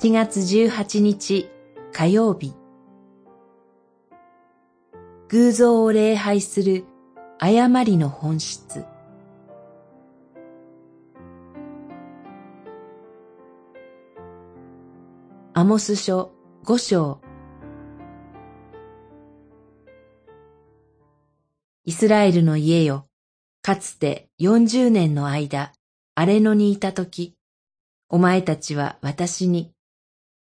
7月18日火曜日。偶像を礼拝する誤りの本質。アモス書五章。イスラエルの家よ、かつて四十年の間、荒れ野にいたとき、お前たちは私に、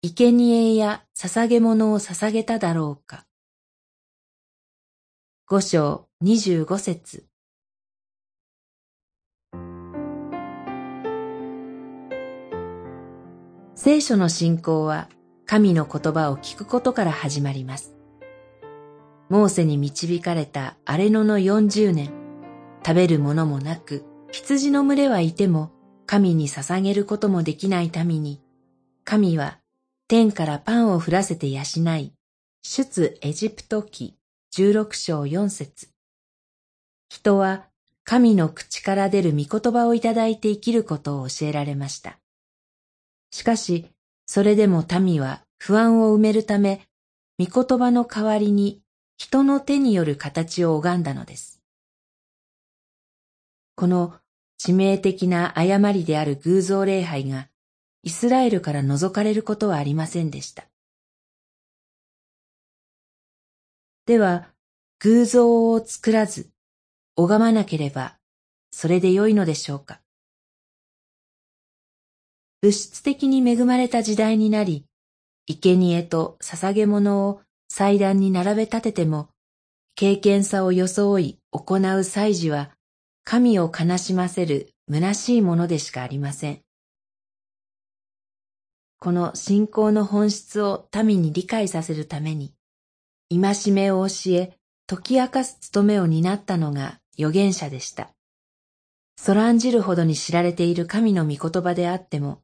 生贄や捧げ物を捧げただろうか。五章二十五節聖書の信仰は神の言葉を聞くことから始まります。モーセに導かれた荒れ野の四十年、食べるものもなく、羊の群れはいても、神に捧げることもできない民に、神は天からパンを降らせて養い、出エジプト記十六章四節人は神の口から出る御言葉をいただいて生きることを教えられました。しかし、それでも民は不安を埋めるため、御言葉の代わりに人の手による形を拝んだのです。この致命的な誤りである偶像礼拝がイスラエルから除かれることはありませんでした。では、偶像を作らず、拝まなければ、それで良いのでしょうか。物質的に恵まれた時代になり、生贄と捧げ物を祭壇に並べ立てても、経験さを装い行う祭事は、神を悲しませる虚しいものでしかありません。この信仰の本質を民に理解させるために、戒めを教え、解き明かす務めを担ったのが預言者でした。そらんじるほどに知られている神の御言葉であっても、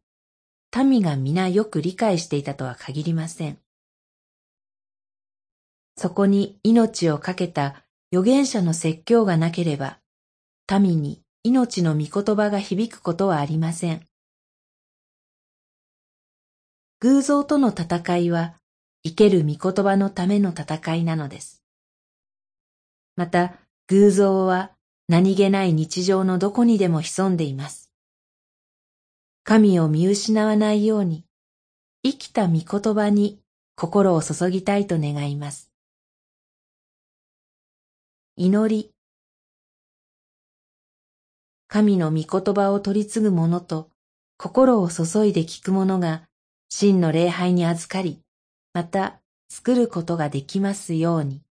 民が皆よく理解していたとは限りません。そこに命を懸けた預言者の説教がなければ、民に命の御言葉が響くことはありません。偶像との戦いは、生ける御言葉のための戦いなのです。また、偶像は何気ない日常のどこにでも潜んでいます。神を見失わないように、生きた御言葉に心を注ぎたいと願います。祈り。神の御言葉を取り継ぐ者と心を注いで聞く者が真の礼拝に預かり、また作ることができますように。